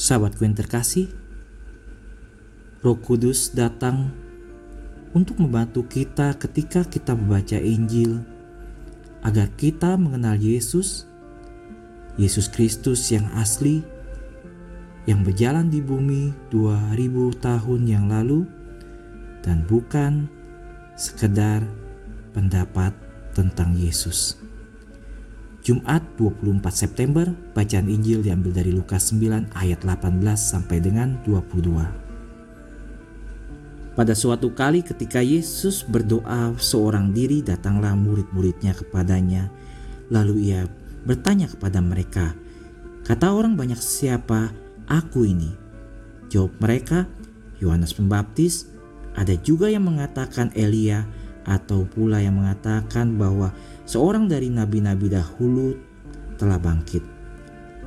Sahabatku yang terkasih, Roh Kudus datang untuk membantu kita ketika kita membaca Injil agar kita mengenal Yesus, Yesus Kristus yang asli yang berjalan di bumi 2000 tahun yang lalu dan bukan sekedar pendapat tentang Yesus. Jumat 24 September, bacaan Injil diambil dari Lukas 9 ayat 18 sampai dengan 22. Pada suatu kali ketika Yesus berdoa seorang diri datanglah murid-muridnya kepadanya. Lalu ia bertanya kepada mereka, Kata orang banyak siapa aku ini? Jawab mereka, Yohanes Pembaptis, ada juga yang mengatakan Elia atau pula yang mengatakan bahwa seorang dari nabi-nabi dahulu telah bangkit.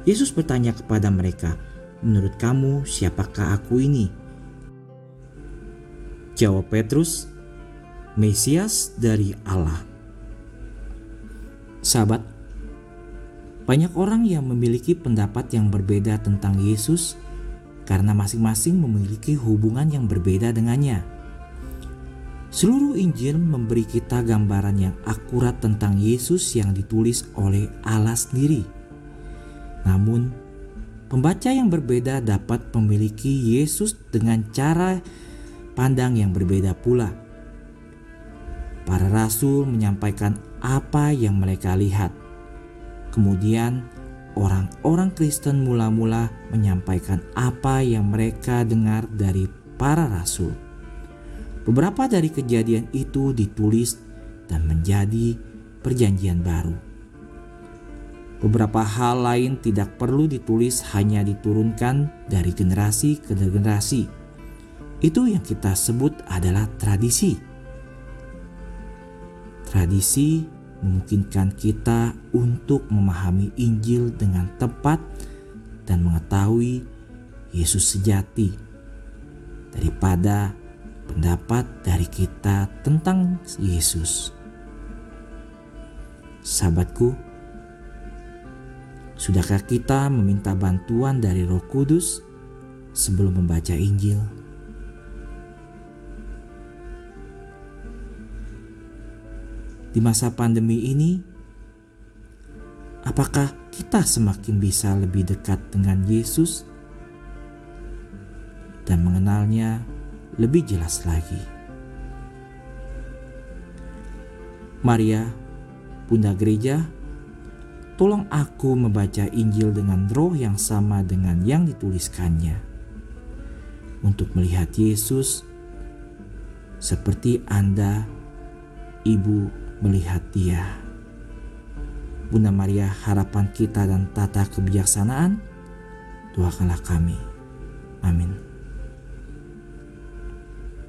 Yesus bertanya kepada mereka, "Menurut kamu, siapakah aku ini?" Jawab Petrus, Mesias dari Allah. Sahabat, banyak orang yang memiliki pendapat yang berbeda tentang Yesus karena masing-masing memiliki hubungan yang berbeda dengannya. Seluruh Injil memberi kita gambaran yang akurat tentang Yesus yang ditulis oleh Allah sendiri. Namun, pembaca yang berbeda dapat memiliki Yesus dengan cara pandang yang berbeda pula. Para rasul menyampaikan apa yang mereka lihat. Kemudian, orang-orang Kristen mula-mula menyampaikan apa yang mereka dengar dari para rasul. Beberapa dari kejadian itu ditulis dan menjadi perjanjian baru. Beberapa hal lain tidak perlu ditulis, hanya diturunkan dari generasi ke generasi itu yang kita sebut adalah tradisi. Tradisi memungkinkan kita untuk memahami Injil dengan tepat dan mengetahui Yesus sejati daripada pendapat dari kita tentang Yesus. Sahabatku, sudahkah kita meminta bantuan dari Roh Kudus sebelum membaca Injil? di masa pandemi ini, apakah kita semakin bisa lebih dekat dengan Yesus dan mengenalnya lebih jelas lagi? Maria, Bunda Gereja, tolong aku membaca Injil dengan roh yang sama dengan yang dituliskannya, untuk melihat Yesus seperti Anda, Ibu melihat dia. Bunda Maria harapan kita dan tata kebijaksanaan, doakanlah kami. Amin.